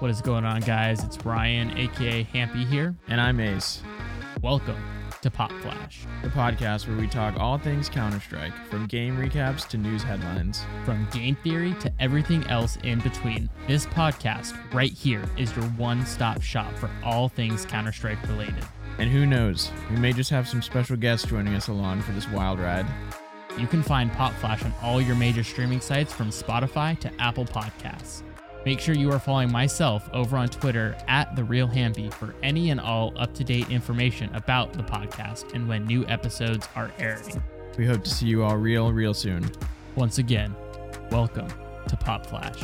What is going on, guys? It's Ryan, aka Hampy here. And I'm Ace, Welcome to Pop Flash. the podcast where we talk all things Counter Strike, from game recaps to news headlines. From game theory to everything else in between, this podcast right here is your one stop shop for all things Counter Strike related. And who knows, we may just have some special guests joining us along for this wild ride. You can find Pop Flash on all your major streaming sites from Spotify to Apple Podcasts. Make sure you are following myself over on Twitter at The Real Hamby for any and all up to date information about the podcast and when new episodes are airing. We hope to see you all real, real soon. Once again, welcome to Pop Flash.